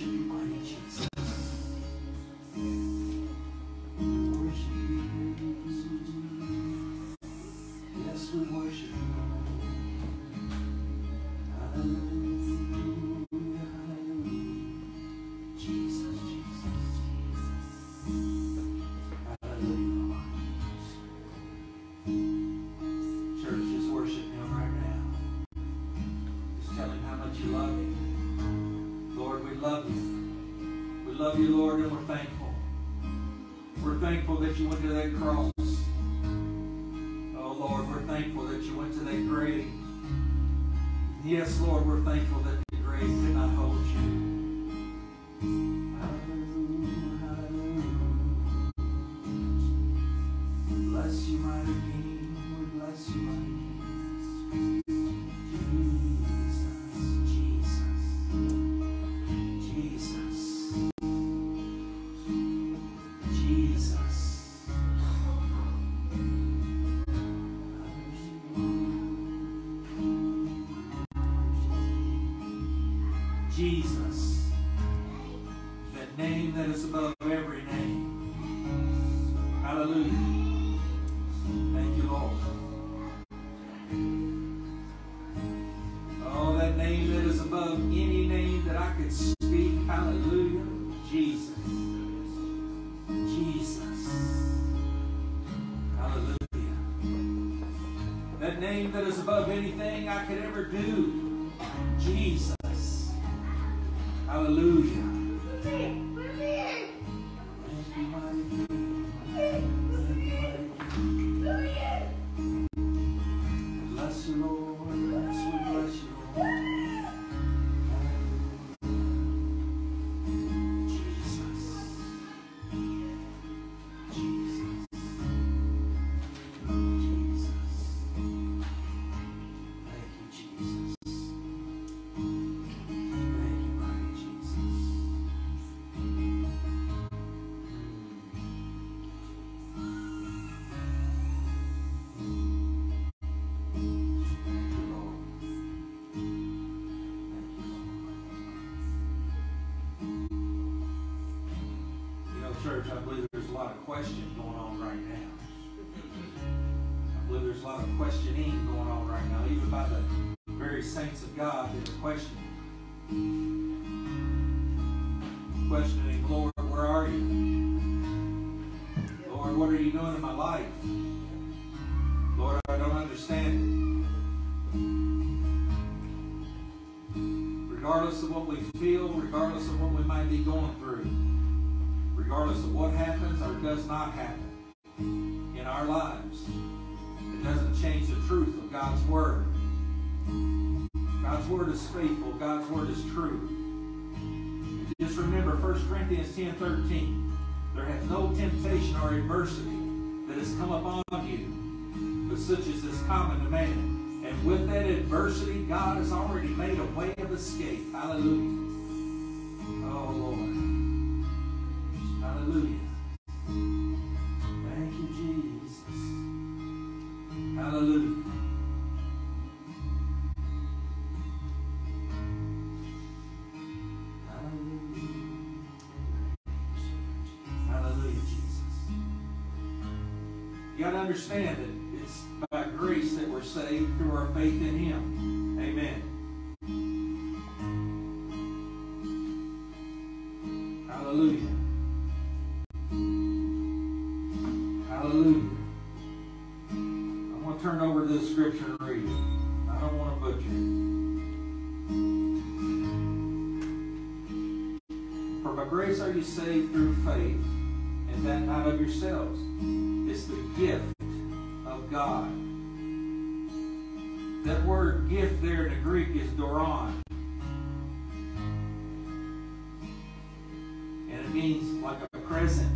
worship could ever do. Of God that are questioning. Questioning, Lord, where are you? Lord, what are you doing in my life? Lord, I don't understand it. Regardless of what we feel, regardless of what we might be going through, regardless of what happens or does not happen is faithful. God's Word is true. Just remember 1 Corinthians 10 13. There hath no temptation or adversity that has come upon you, but such as is common to man. And with that adversity, God has already made a way of escape. Hallelujah. Oh, Lord. Understand that it's by grace that we're saved through our faith in Him. Amen. Hallelujah. Hallelujah. I'm going to turn over to the scripture and read it. I don't want to butcher it. For by grace are you saved through faith, and that not of yourselves. God. That word gift there in the Greek is doron. And it means like a present.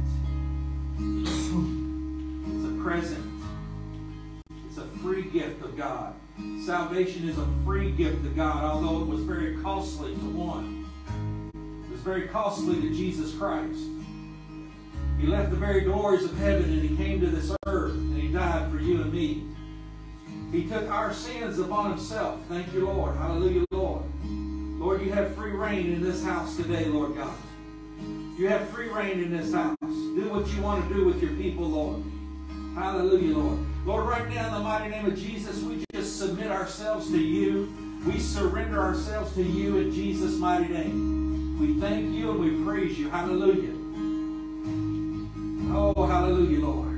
It's a present. It's a free gift of God. Salvation is a free gift of God, although it was very costly to one. It was very costly to Jesus Christ. He left the very glories of heaven and he came to this earth and he died for you. He took our sins upon himself. Thank you, Lord. Hallelujah, Lord. Lord, you have free reign in this house today, Lord God. You have free reign in this house. Do what you want to do with your people, Lord. Hallelujah, Lord. Lord, right now in the mighty name of Jesus, we just submit ourselves to you. We surrender ourselves to you in Jesus' mighty name. We thank you and we praise you. Hallelujah. Oh, hallelujah, Lord.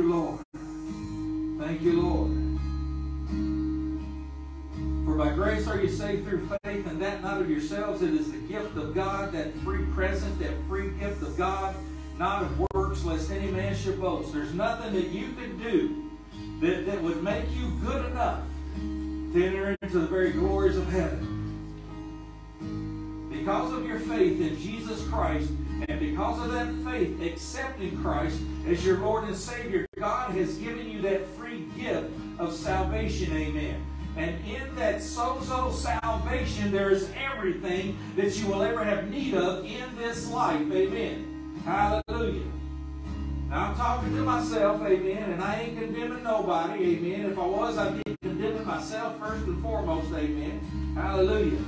You, Lord. Thank you, Lord. For by grace are you saved through faith, and that not of yourselves. It is the gift of God, that free present, that free gift of God, not of works, lest any man should boast. There's nothing that you can do that, that would make you good enough to enter into the very glories of heaven. Because of your faith in Jesus Christ, and because of that faith, accepting Christ as your Lord and Savior, God has given you that free gift of salvation. Amen. And in that sozo salvation, there is everything that you will ever have need of in this life. Amen. Hallelujah. Now I'm talking to myself, amen, and I ain't condemning nobody, amen. If I was, I'd be condemning myself first and foremost, amen. Hallelujah.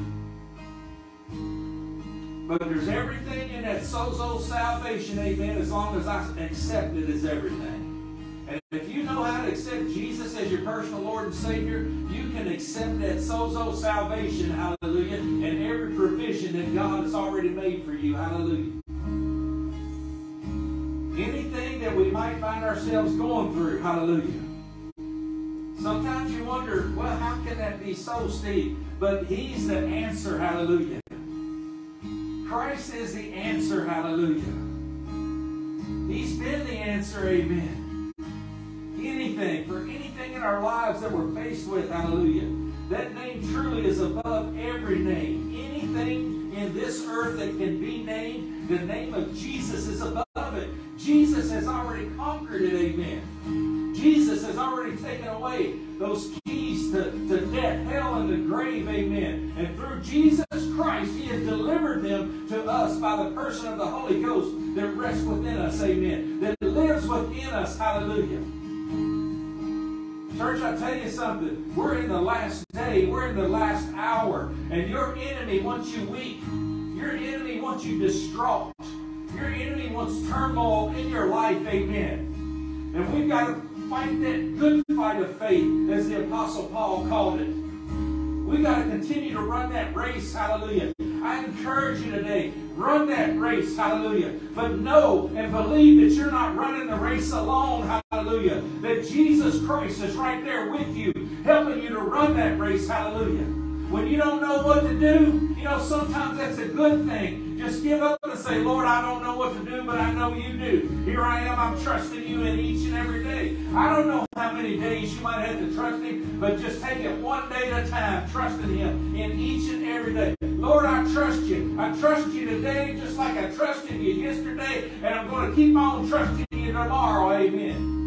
But there's everything in that sozo salvation, amen, as long as I accept it as everything. And if you know how to accept Jesus as your personal Lord and Savior, you can accept that sozo salvation, hallelujah, and every provision that God has already made for you, hallelujah. Anything that we might find ourselves going through, hallelujah. Sometimes you wonder, well, how can that be so, Steve? But He's the answer, hallelujah. Christ is the answer, hallelujah. He's been the answer, amen. Anything, for anything in our lives that we're faced with, hallelujah. That name truly is above every name. Anything in this earth that can be named, the name of Jesus is above it. Jesus has already conquered it, amen. Jesus has already taken away those keys to, to death, hell, and the grave, amen. And through Jesus Christ, He has delivered them to us by the person of the Holy Ghost that rests within us, amen. That lives within us, hallelujah. Church, I tell you something. We're in the last day. We're in the last hour. And your enemy wants you weak. Your enemy wants you distraught. Your enemy wants turmoil in your life. Amen. And we've got to fight that good fight of faith, as the Apostle Paul called it. We've got to continue to run that race. Hallelujah. I encourage you today, run that race, hallelujah. But know and believe that you're not running the race alone, hallelujah. That Jesus Christ is right there with you, helping you to run that race, hallelujah. When you don't know what to do, you know, sometimes that's a good thing. Just give up and say, Lord, I don't know what to do, but I know you do. Here I am, I'm trusting you in each and every day. I don't know how many days you might have to trust him, but just take it one day at a time, trusting him in each and every day. Lord, I trust you. I trust you today just like I trusted you yesterday, and I'm going to keep on trusting you tomorrow. Amen.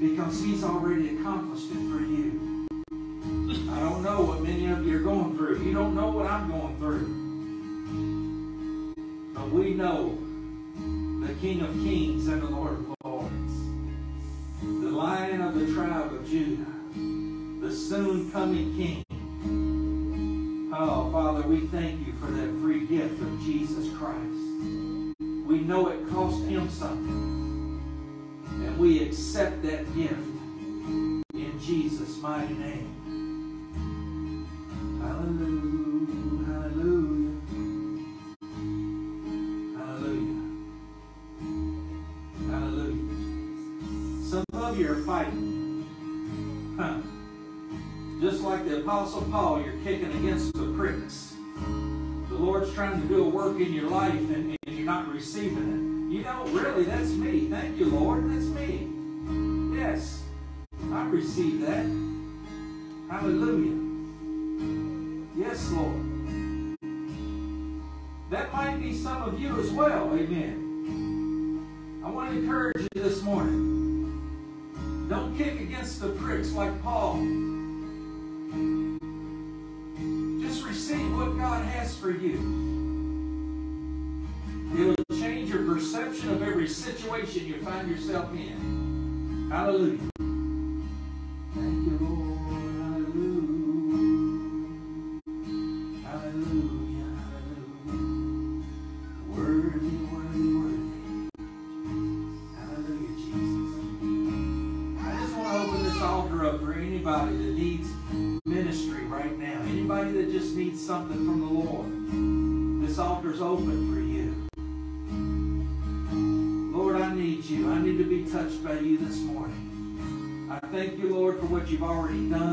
Because he's already accomplished it for you. I don't know what many of you are going through. You don't know what I'm going through. But we know the King of Kings and the Lord of Lords, the Lion of the tribe of Judah, the soon coming King. Oh, Father, we thank you for that free gift of Jesus Christ. We know it cost him something, and we accept that gift in Jesus' mighty name. Hallelujah, hallelujah, hallelujah, hallelujah. Some of you are fighting. Huh. Just like the Apostle Paul, you're kicking against the pricks. The Lord's trying to do a work in your life and, and you're not receiving it. You know, really, that's me. Thank you, Lord. That's me. Yes, I receive that. Hallelujah. Yes, Lord. That might be some of you as well. Amen. I want to encourage you this morning. Don't kick against the pricks like Paul. Just receive what God has for you. It'll change your perception of every situation you find yourself in. Hallelujah. You've already done.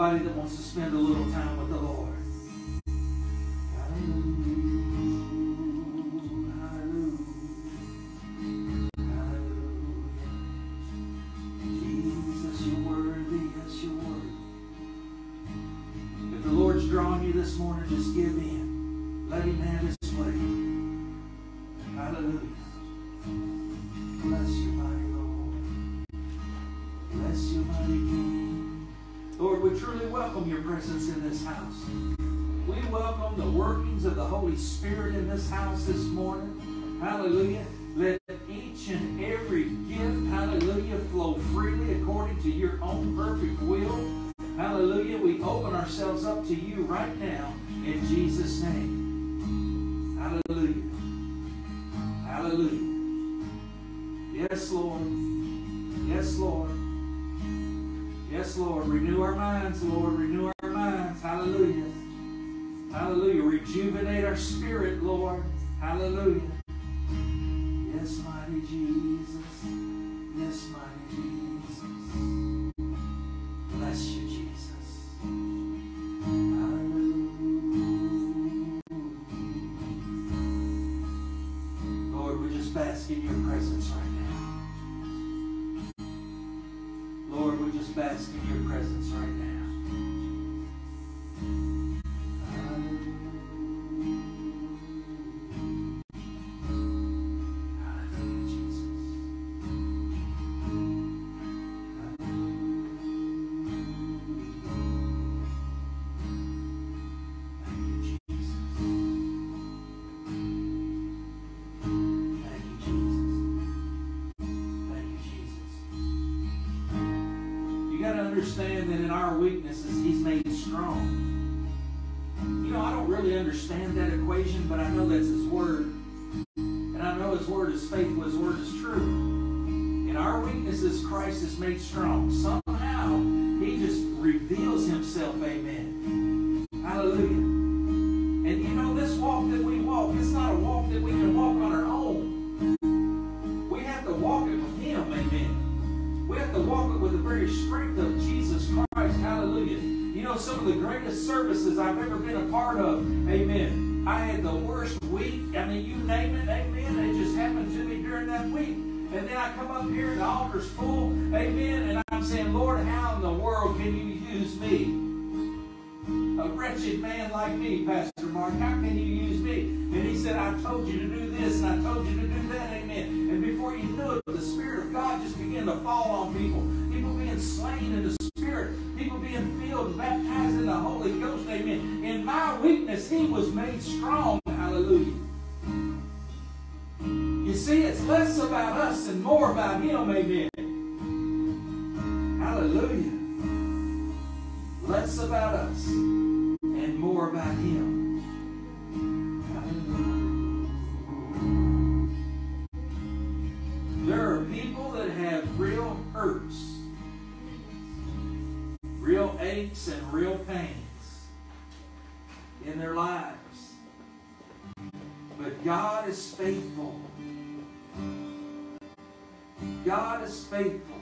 Anybody that wants to spend a little time with the Lord. Understand that in our weaknesses, He's made strong. You know, I don't really understand that equation, but I know that's His Word. And I know His Word is faithful, His Word is true. In our weaknesses, Christ is made strong. Somehow, He just reveals Himself, amen. Ever been a part of. Amen. I had the worst week. I mean, you name it. Amen. It just happened to me during that week. And then I come up here and the altar's full. Amen. And I'm saying, Lord, how in the world can you use me? A wretched man like me, Pastor Mark, how can you use me? And he said, I told you to do this and I told you to do that. Amen. And before you knew it, the Spirit of God just began to fall on people. People being slain in the made strong. Hallelujah. You see, it's less about us and more about him. Amen. Hallelujah. Less about us and more about him. There are people that have real hurts, real aches, and real pains in their lives. God is faithful. God is faithful.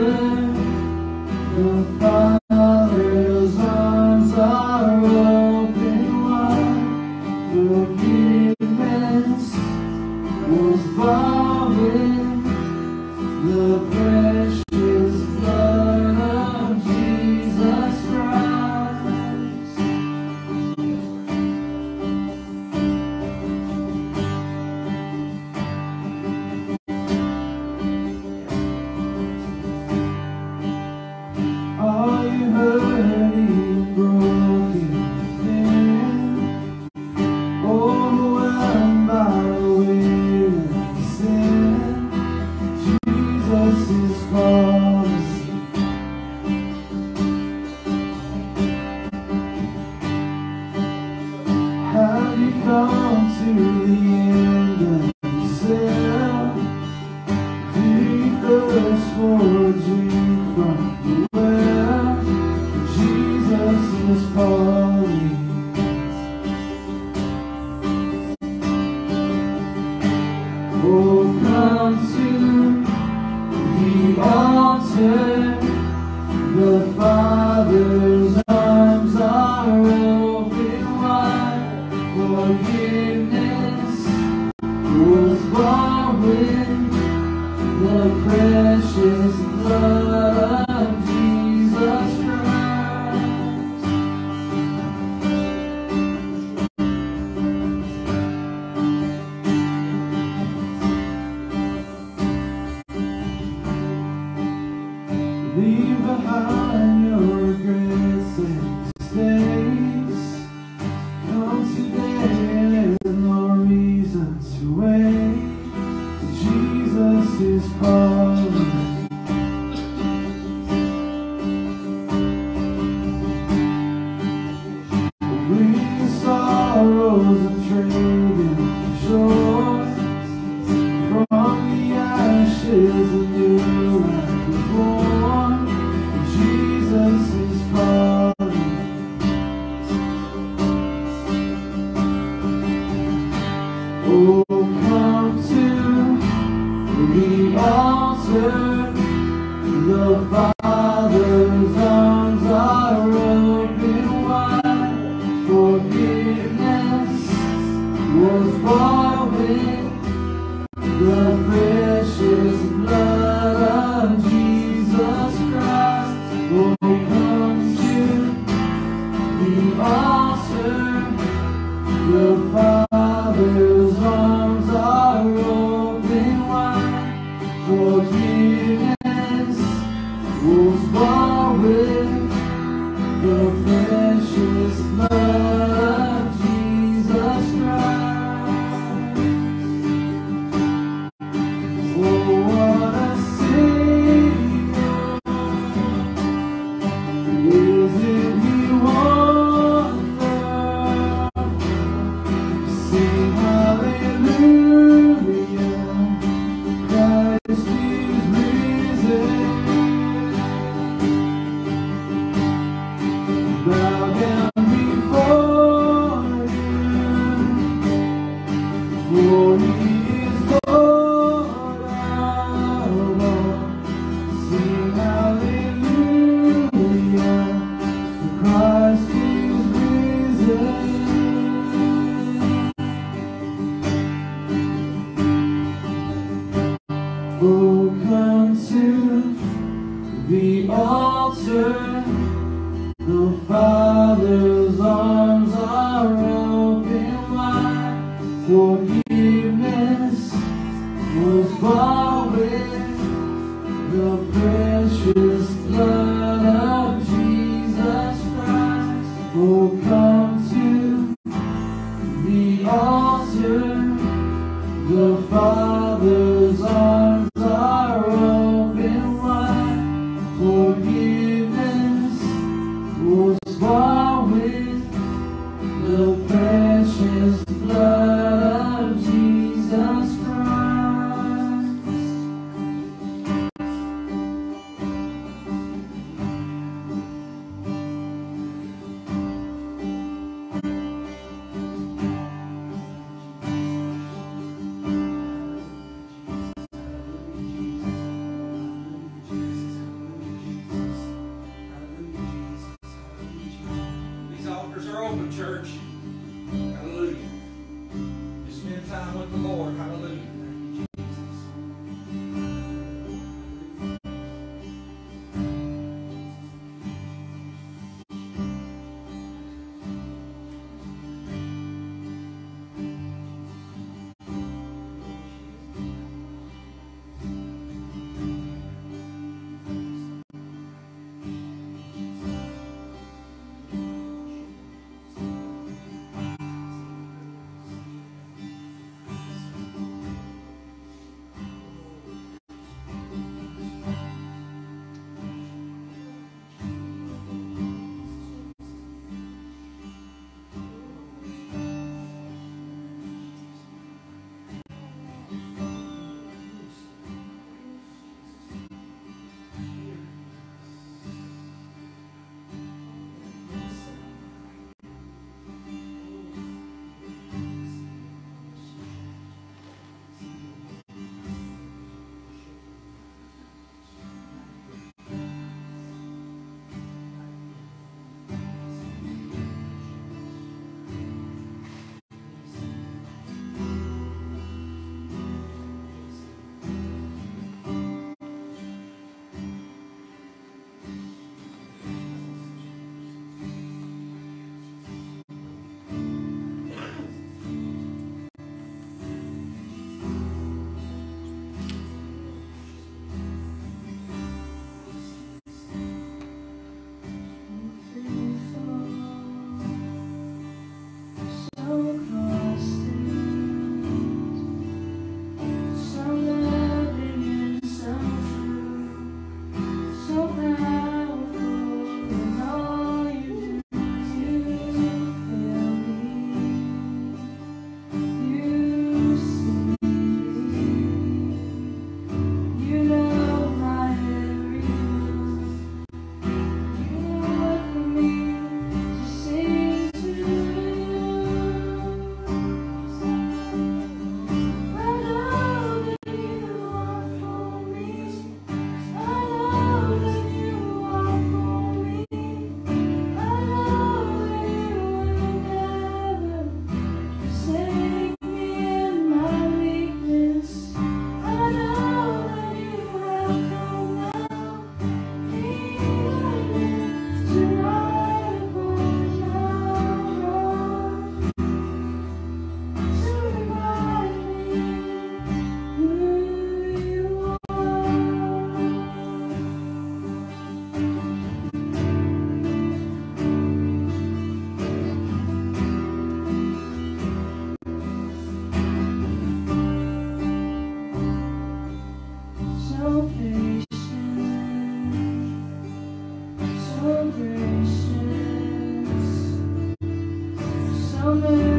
The for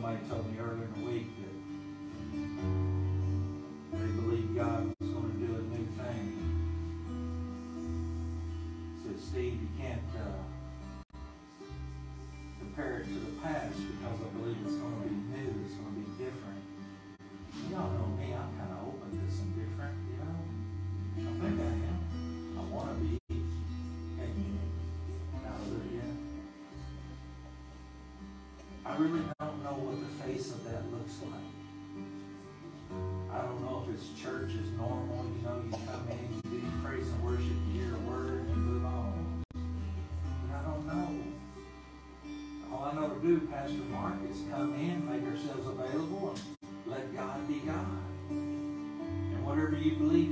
Somebody told me earlier in the week that they believe God was going to do a new thing. Said Steve, you can't uh, compare it to the past because I believe it's going to be new. It's going to be different. Y'all know me. I'm kind of open to some different. You know, I think I am. I want to be. Hallelujah. I really I don't know if it's church is normal, you know, you come in, you do praise and worship, you hear a word, you move on. But I don't know. All I know to do, Pastor Mark, is come in, make ourselves available, and let God be God. And whatever you believe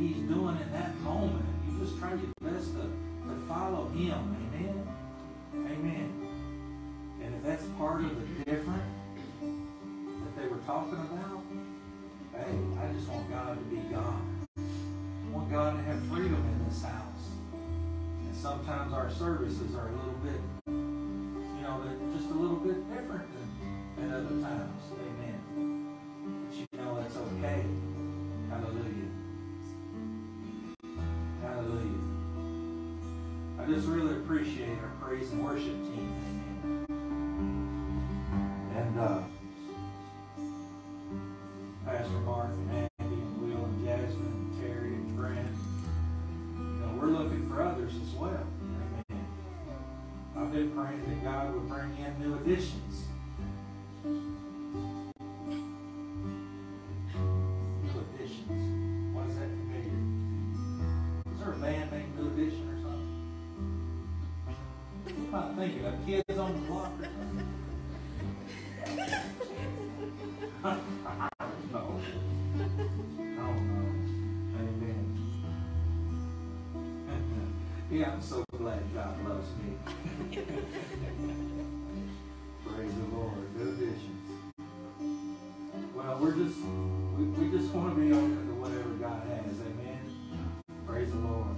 are a little bit, you know, just a little bit different than, than other times. Amen. But you know that's okay. Hallelujah. Hallelujah. I just really appreciate our praise and worship team. I'm so glad God loves me. Praise the Lord. Good additions. Well, we're just we, we just want to be open to whatever God has. Amen. Praise the Lord.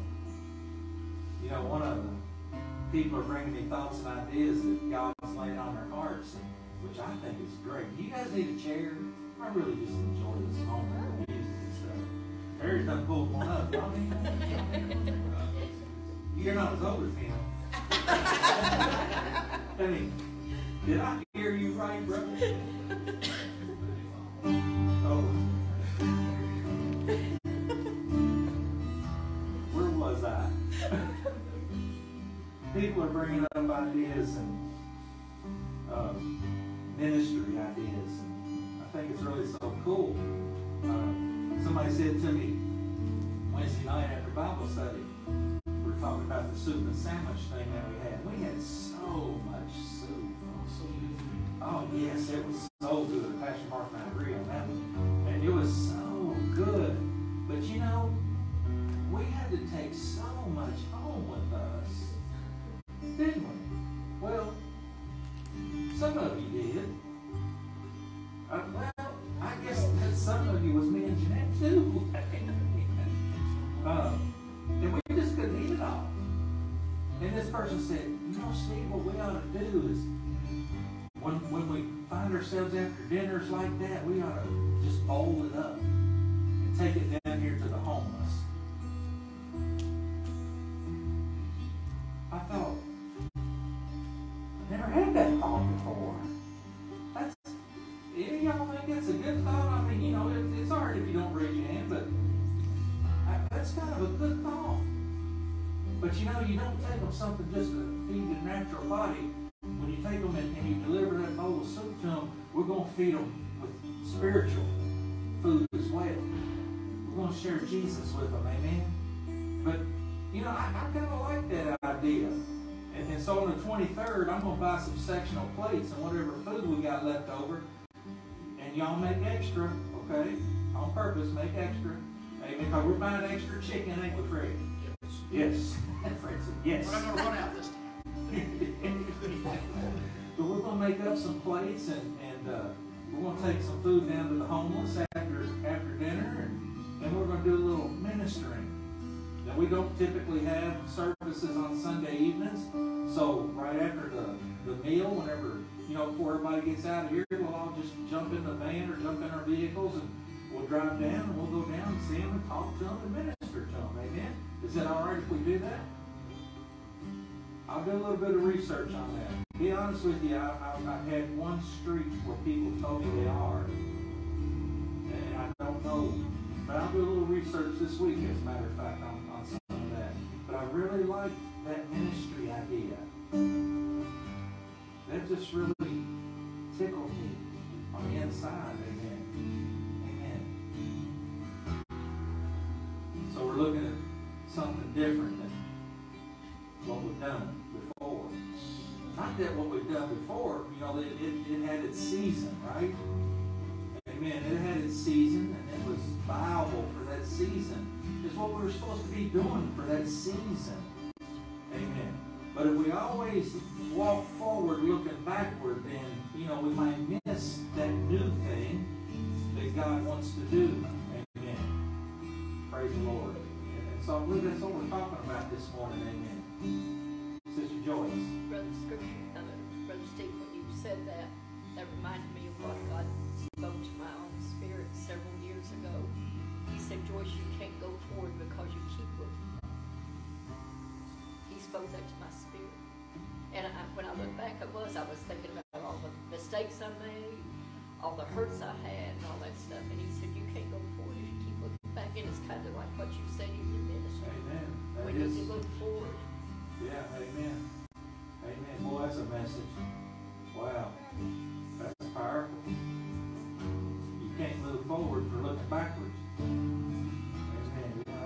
You know, one of the people are bringing me thoughts and ideas that God's laying on their hearts, which I think is great. You guys need a chair? I really just enjoy this moment. Terry's done pulled one up. One? You're not as old as him. I mean, did I hear you right, brother? Oh. Where was I? People are bringing up ideas and uh, ministry ideas. And I think it's really so cool. Uh, somebody said to me Wednesday night after Bible study, soup and sandwich thing that we had. We had so much soup. Oh, oh yes, it was To share Jesus with them, amen? But, you know, I, I kind of like that idea. And, and so on the 23rd, I'm going to buy some sectional plates and whatever food we got left over. And y'all make extra, okay? On purpose, make extra. Amen. Because we're buying extra chicken, ain't we, Fred? Yes. Fred said, yes. We're not gonna run out this time. but we're going to make up some plates and, and uh, we're going to take some food down to the homeless after after dinner and, we're going to do a little ministering. Now, we don't typically have services on Sunday evenings, so right after the, the meal, whenever you know, before everybody gets out of here, we'll all just jump in the van or jump in our vehicles and we'll drive down and we'll go down and see them and talk to them and minister to them. Amen. Is it all right if we do that? I'll do a little bit of research on that. Be honest with you, I, I, I've had one street where people told me they are, and I don't know. But I'll do a little research this week, as a matter of fact, on, on some of that. But I really like that ministry idea. That just really tickled me on the inside. Amen. Amen. So we're looking at something different than what we've done before. Not that what we've done before, you know, it, it, it had its season, right? Amen. It had its season and it was viable for that season. It's what we were supposed to be doing for that season. Amen. But if we always walk forward looking backward, then, you know, we might miss that new thing that God wants to do. Amen. Praise the Lord. And so I believe that's what we're talking about this morning. Amen. Sister Joyce. Brother Scripture, Brother Steve, when you said that, that reminded me of what God said, Joyce, you can't go forward because you keep looking. He spoke that to my spirit. And I, when I look back, it was, I was thinking about all the mistakes I made, all the hurts I had, and all that stuff. And he said, you can't go forward if you keep looking back. And it's kind of like what you said in your ministry. Amen. That When is- you look forward, Yeah, amen. Amen. Boy, that's a message. Wow. That's powerful. You can't move forward for looking backwards.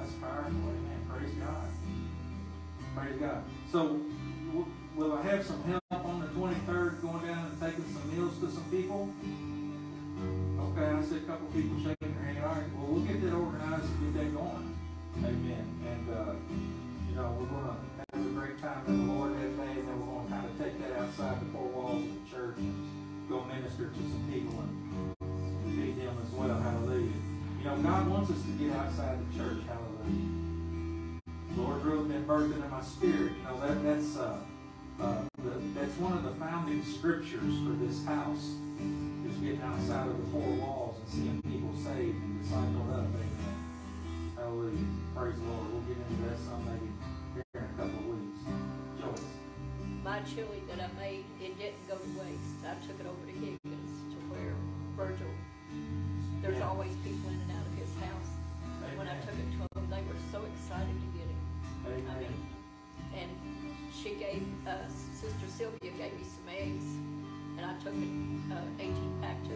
That's powerful. Amen. Praise God. Praise God. So, will I have some help on the 23rd going down and taking some meals to some people? Okay, I see a couple people shaking their hand. All right, well, we'll get that organized and get that going. Amen. And, uh, you know, we're going to have a great time in the Lord that day, and then we're going to kind of take that outside the four walls of the church and go minister to some people and feed them as well. Hallelujah. You know, God wants us to get outside the church. Birthed in my spirit. You know, that that's uh, uh, the, that's one of the founding scriptures for this house is getting outside of the four walls and seeing people saved and discipled up. Amen. Hallelujah. Praise the Lord. We'll get into that some maybe here in a couple of weeks. Joyce. my chili that I made, it didn't go to waste. I took it over to Higgins to where Virgil, there's Yeah. always people in and out of his house. And when I took it to I mean, and she gave, uh, Sister Sylvia gave me some eggs, and I took it, uh, eighteen pack to,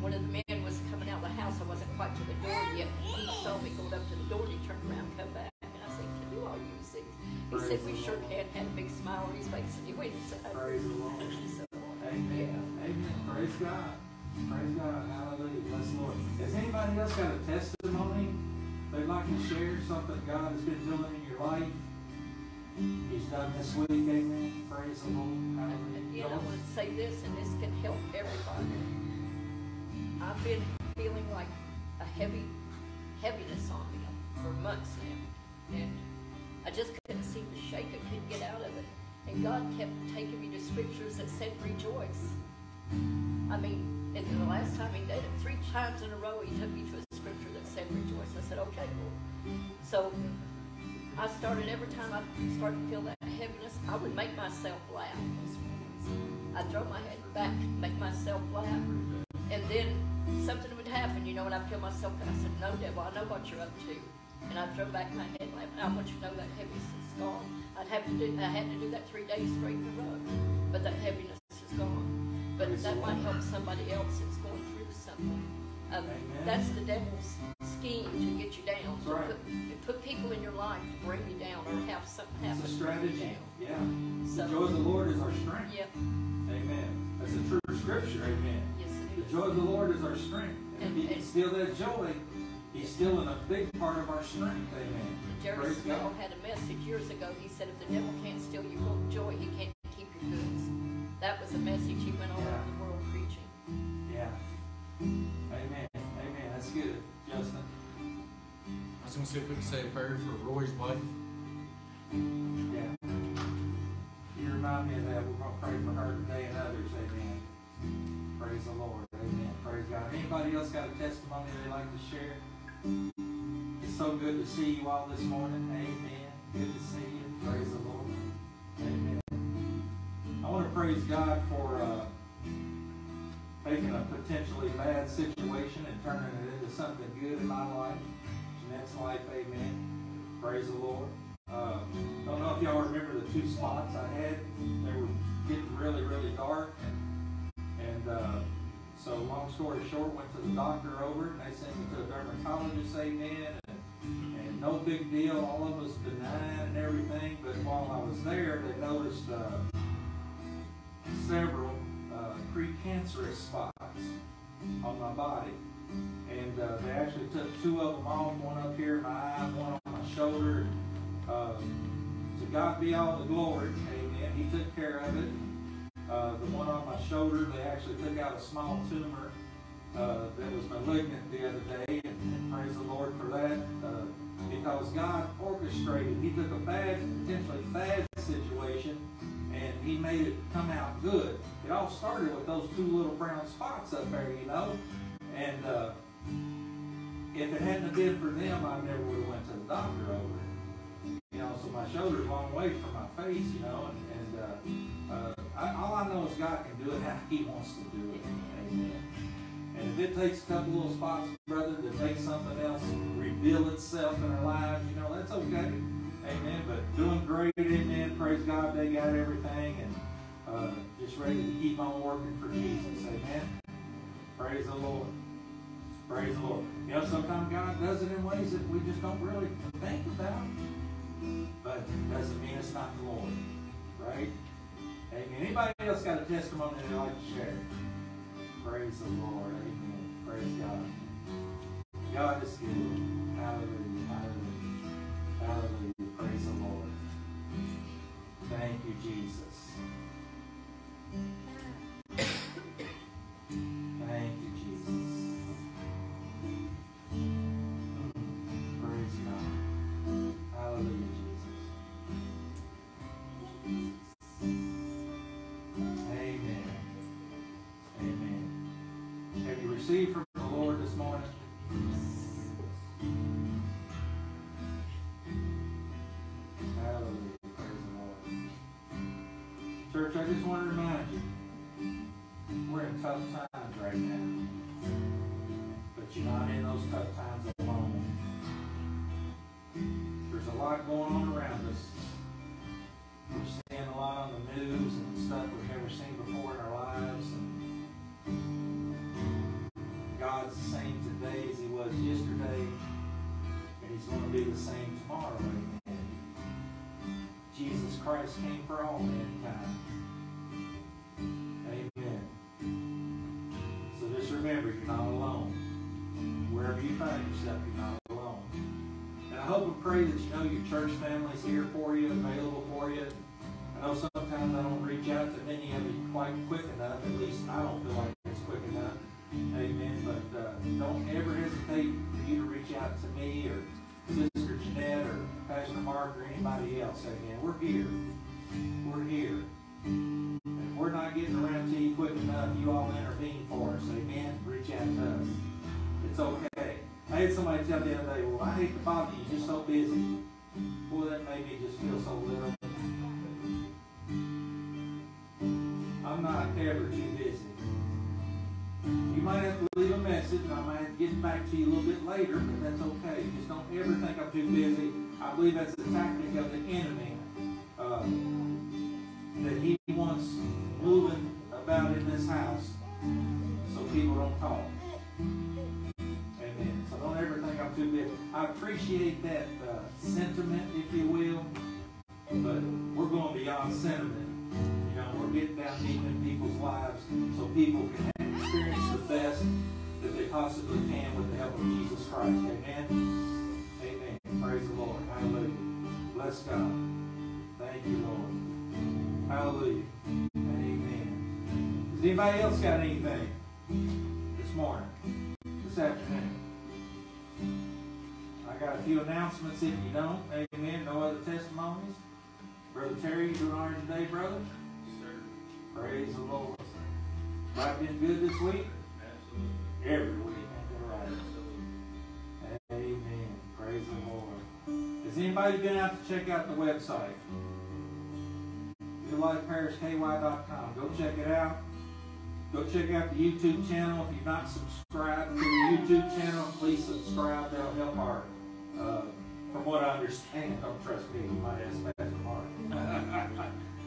one of the men was coming out of the house, I wasn't quite to the door yet, he saw me going up to the door, and he turned around, and come back, and I said, can you all use these? He said, we sure can, had a big smile on his face, and he went inside. Praise the Lord. So, Amen. Amen. Praise God. Praise God. Hallelujah. Bless the Lord. Has anybody else got a testimony they'd like to share? Something God has been doing in your life? He's done this week. Amen. Praise the Lord. And, Hallelujah. you know, I want to say this, and this can help everybody. I've been feeling like a heavy, heaviness on me for months now, and I just couldn't seem to shake it, couldn't get out of it. And God kept taking me to scriptures that said rejoice. I mean, and the last time He did it, three times in a row, He took me to a scripture that said rejoice. I said, okay, Lord. So I started every time I started to feel that heaviness, I would make myself laugh. I'd throw my head back, make myself laugh, and then something would happen, you know, and I'd feel myself, and I said, no, devil, I know what you're up to. And I'd throw back my head laugh, and I want you to know that heaviness is gone. I'd have to do, I had to do that three days straight in a row, but that heaviness is gone. But that might help somebody else that's going through something. Um, that's the devil's scheme to get you down. Right. Strategy. down. Yeah. The So, joy of the Lord is our strength. yep, Amen. That's a true scripture. Amen. yes it The joy of the Lord is our strength. And if he can and- steal that joy, he's stealing a big part of our strength. Amen. Jerry Praise Savelle had a message years ago. He said, if the devil can't steal your joy, he can't keep your goods. That was a message he went all Yeah. over the world preaching. Yeah. Amen. Amen. That's good, Justin. I was gonna see if we could say a prayer for Roy's wife. Yeah. You remind me of that. We're going to pray for her today and others. Amen. Praise the Lord. Amen. Praise God. Anybody else got a testimony they'd like to share? It's so good to see you all this morning. Amen. Good to see you. Praise the Lord. Amen. I want to praise God for uh, taking a potentially bad situation and turning it into something good in my life. Jeanette's life. Amen. Praise the Lord. Uh, don't know if y'all remember the two spots I had. They were getting really, really dark. And, uh, so, long story short, went to the doctor over and they sent me to a dermatologist, amen. And, and no big deal. All of us benign and everything. But while I was there, they noticed uh, several uh, precancerous spots on my body. And uh, they actually took two of them off, one up here in my eye, one on my shoulder. Uh, to God be all the glory. Amen. He took care of it. Uh, the one on my shoulder, they actually took out a small tumor uh, that was malignant the other day, and, and praise the Lord for that. Uh, because God orchestrated, He took a bad, potentially bad situation, and He made it come out good. It all started with those two little brown spots up there, you know. And uh, if it hadn't been for them, I never would have went to the doctor over it. My shoulder's a long way from my face, you know, and, and uh, uh, I, all I know is God can do it how He wants to do it. Amen. And if it takes a couple little spots, brother, to make something else reveal itself in our lives, you know, that's okay. Amen. But doing great, amen. Praise God, they got everything, and uh, just ready to keep on working for Jesus. Amen. Praise the Lord. Praise the Lord. You know, sometimes God does it in ways that we just don't really think about. But doesn't mean it's not the Lord. Right? Amen. Anybody else got a testimony they'd like to share? Praise the Lord. Amen. Praise God. God is good. Hallelujah. Hallelujah. Hallelujah. Praise the Lord. Thank you, Jesus. Tough times right now. But you're not in those tough times alone. There's a lot going on around us. We're seeing a lot on the news and stuff we've never seen before in our lives. And God's the same today as He was yesterday, and He's going to be the same tomorrow. Amen. Jesus Christ came for all mankind. Can with the help of Jesus Christ. Amen. Amen. Praise the Lord. Hallelujah. Bless God. Thank you, Lord. Hallelujah. Amen. Has anybody else got anything this morning? This afternoon? I got a few announcements if you don't. Amen. No other testimonies. Brother Terry, you doing all right today, brother? Sir. Praise the Lord. Life been good this week? Absolutely. Every Has anybody been out to check out the website? RealLifeParishKY.com. Go check it out. Go check out the YouTube channel. If you're not subscribed to the YouTube channel, please subscribe. That'll help our, uh, from what I understand, don't trust me, you might ask Pastor Mark.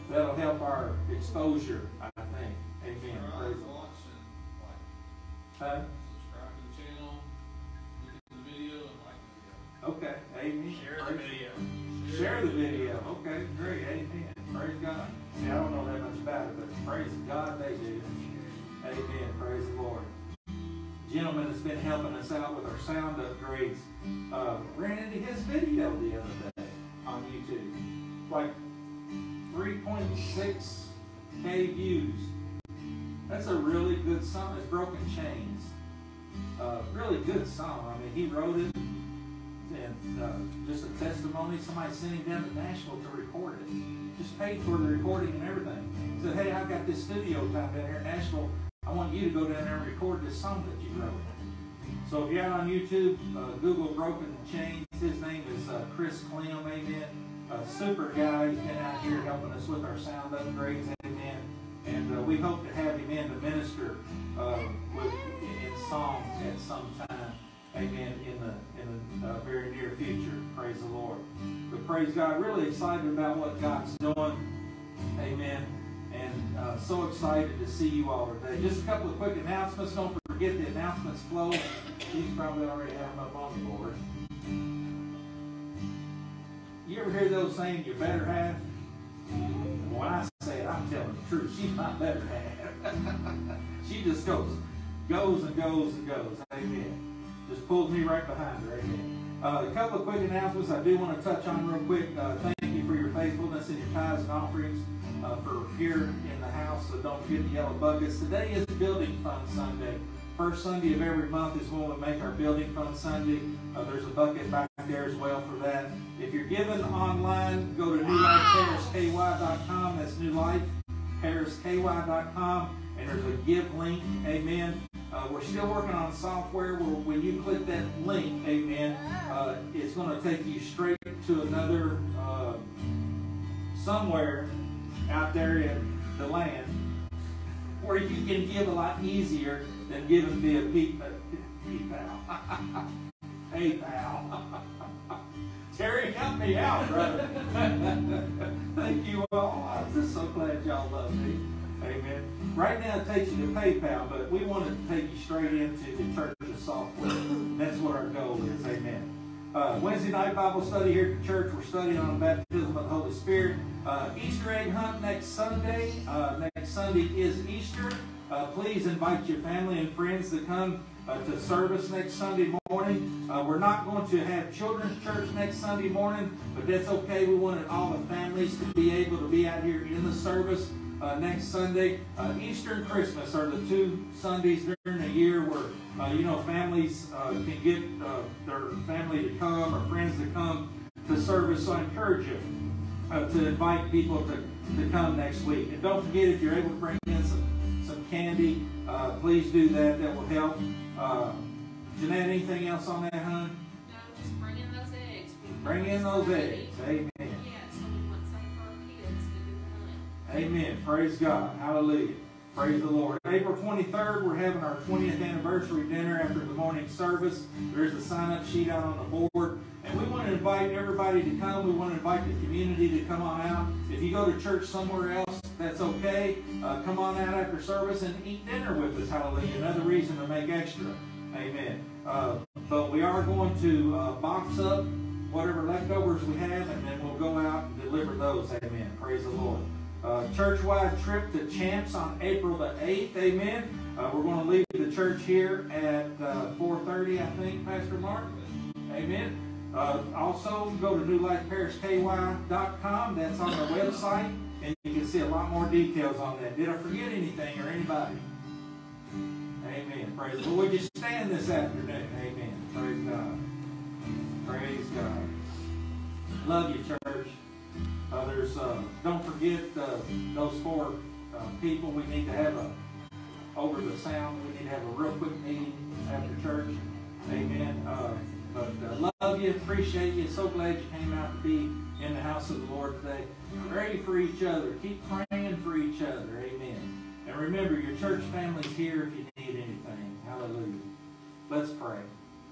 That'll help our exposure, I think. Amen. Praise the Lord. Huh? Okay. Amen. Share the video. Share the video. Okay, great. Amen. Praise God. See, I don't know that much about it, but praise God they do. Amen. Praise the Lord. Gentleman that's been helping us out with our sound upgrades uh, ran into his video the other day on YouTube. Like 3.6k views. That's a really good song. It's Broken Chains. Uh, really good song. I mean, he wrote it and uh, just a testimony. Somebody sent him down to Nashville to record it. Just paid for the recording and everything. Said, hey, I've got this studio time down here in Nashville. I want you to go down there and record this song that you wrote. So if you're out on YouTube, uh, Google Broken Chains. His name is uh, Chris Clem, amen. A super guy. He's been out here helping us with our sound upgrades, amen. And uh, we hope to have him in to minister uh, with, in song at some time, amen, in the in the uh, very near future. Praise the Lord. But praise God, really excited about what God's doing, amen. And uh, so excited to see you all today. Just a couple of quick announcements. Don't forget the announcements flow. These probably already have them up on the board. You ever hear those saying, you better have? When I say it, I'm telling the truth. She's my better half. she just goes, goes and goes and goes. Amen. Just pulls me right behind her. Amen. Uh, a couple of quick announcements I do want to touch on real quick. Uh, thank you for your faithfulness and your tithes and offerings uh, for here in the house. So don't forget the yellow buckets. Today is Building Fund Sunday. First Sunday of every month is when we make our Building Fund Sunday. Uh, there's a bucket back there as well for that. If you're giving online, go to newlifeparisky.com. That's newlifeparisky.com. And there's a give link. Amen. Uh, we're still working on software where when you click that link, amen, uh, it's going to take you straight to another uh, somewhere out there in the land where you can give a lot easier than giving via PayPal. PayPal. Terry, help me out, brother. Thank you all. I'm just so glad y'all love me. Amen. Right now it takes you to PayPal, but we want to take you straight into the church's software. That's what our goal is. Amen. Uh, Wednesday night Bible study here at the church. We're studying on the baptism of the Holy Spirit. Uh, Easter egg hunt next Sunday. Uh, next Sunday is Easter. Uh, please invite your family and friends to come uh, to service next Sunday morning. Uh, we're not going to have children's church next Sunday morning, but that's okay. We wanted all the families to be able to be out here in the service uh, next Sunday. Uh, Easter and Christmas are the two Sundays during the year where uh, you know families uh, can get uh, their family to come or friends to come to service. So I encourage you uh, to invite people to, to come next week. And don't forget if you're able to bring in some some candy, uh, please do that. That will help. Uh, Jeanette, anything else on that, hon? No, just bring in those eggs. Bring in those eggs. Amen. Amen. Praise God. Hallelujah. Praise the Lord. April 23rd, we're having our 20th anniversary dinner after the morning service. There's a sign up sheet out on the board. And we want to invite everybody to come. We want to invite the community to come on out. If you go to church somewhere else, that's okay. Uh, come on out after service and eat dinner with us. Hallelujah. Another reason to make extra. Amen. Uh, but we are going to uh, box up whatever leftovers we have, and then we'll go out and deliver those. Amen. Praise the Lord. Uh, church-wide trip to Champs on April the 8th. Amen. Uh, we're going to leave the church here at uh, 4.30, I think, Pastor Mark. Amen. Uh, also, go to newlifeparisky.com. That's on our website, and you can see a lot more details on that. Did I forget anything or anybody? Amen. Praise the Lord. Would you stand this afternoon? Amen. Praise God. Praise God. Love you, church. Uh, there's, uh, don't forget uh, those four uh, people. We need to have a over the sound. We need to have a real quick meeting after church. Amen. Uh, but uh, love you, appreciate you. So glad you came out to be in the house of the Lord today. Pray for each other. Keep praying for each other. Amen. And remember, your church family's here if you need anything. Hallelujah. Let's pray.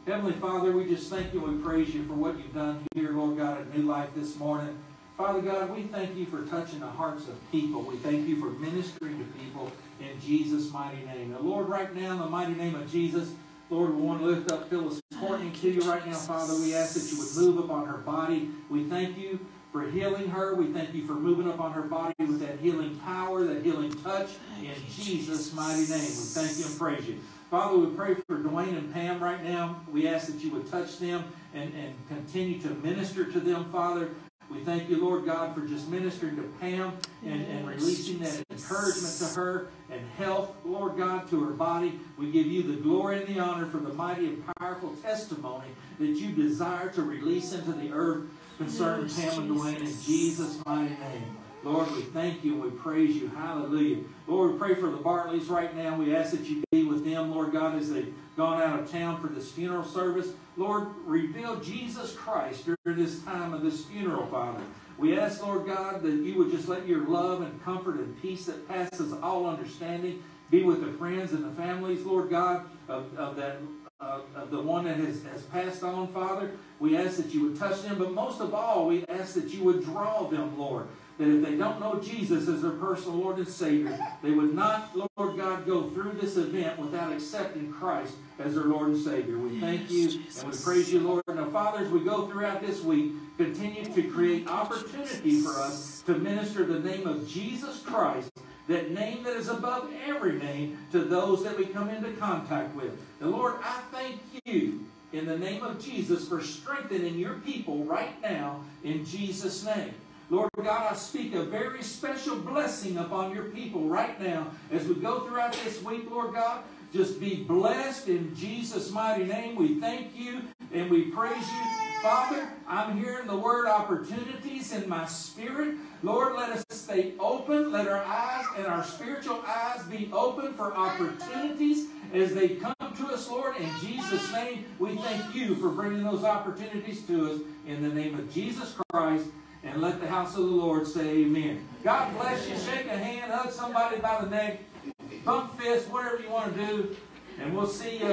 Heavenly Father, we just thank you we praise you for what you've done here, Lord God, at New Life this morning. Father God, we thank you for touching the hearts of people. We thank you for ministering to people in Jesus' mighty name. And Lord, right now, in the mighty name of Jesus, Lord, we want to lift up Phyllis Courtney to you right now, Father. We ask that you would move upon her body. We thank you for healing her. We thank you for moving upon her body with that healing power, that healing touch in Jesus' mighty name. We thank you and praise you. Father, we pray for Dwayne and Pam right now. We ask that you would touch them and, and continue to minister to them, Father. We thank you, Lord God, for just ministering to Pam and, and releasing that encouragement to her and health, Lord God, to her body. We give you the glory and the honor for the mighty and powerful testimony that you desire to release into the earth concerning Pam and Dwayne in Jesus' mighty name. Lord, we thank you and we praise you. Hallelujah. Lord, we pray for the Bartleys right now. We ask that you be with them, Lord God, as they've gone out of town for this funeral service. Lord, reveal Jesus Christ during this time of this funeral, Father. We ask, Lord God, that you would just let your love and comfort and peace that passes all understanding be with the friends and the families, Lord God, of, of that uh, of the one that has, has passed on, Father. We ask that you would touch them, but most of all, we ask that you would draw them, Lord. That if they don't know Jesus as their personal Lord and Savior, they would not, Lord God, go through this event without accepting Christ as their Lord and Savior. We thank you and we praise you, Lord. Now, Father, as we go throughout this week, continue to create opportunity for us to minister the name of Jesus Christ that name that is above every name to those that we come into contact with. And Lord, I thank you in the name of Jesus for strengthening your people right now in Jesus' name. Lord God, I speak a very special blessing upon your people right now as we go throughout this week, Lord God. Just be blessed in Jesus' mighty name. We thank you and we praise you. Father, I'm hearing the word opportunities in my spirit. Lord, let us stay open. Let our eyes and our spiritual eyes be open for opportunities as they come to us, Lord. In Jesus' name, we thank you for bringing those opportunities to us in the name of Jesus Christ. And let the house of the Lord say amen. God bless you. Shake a hand, hug somebody by the neck, bump fist, whatever you want to do. And we'll see you.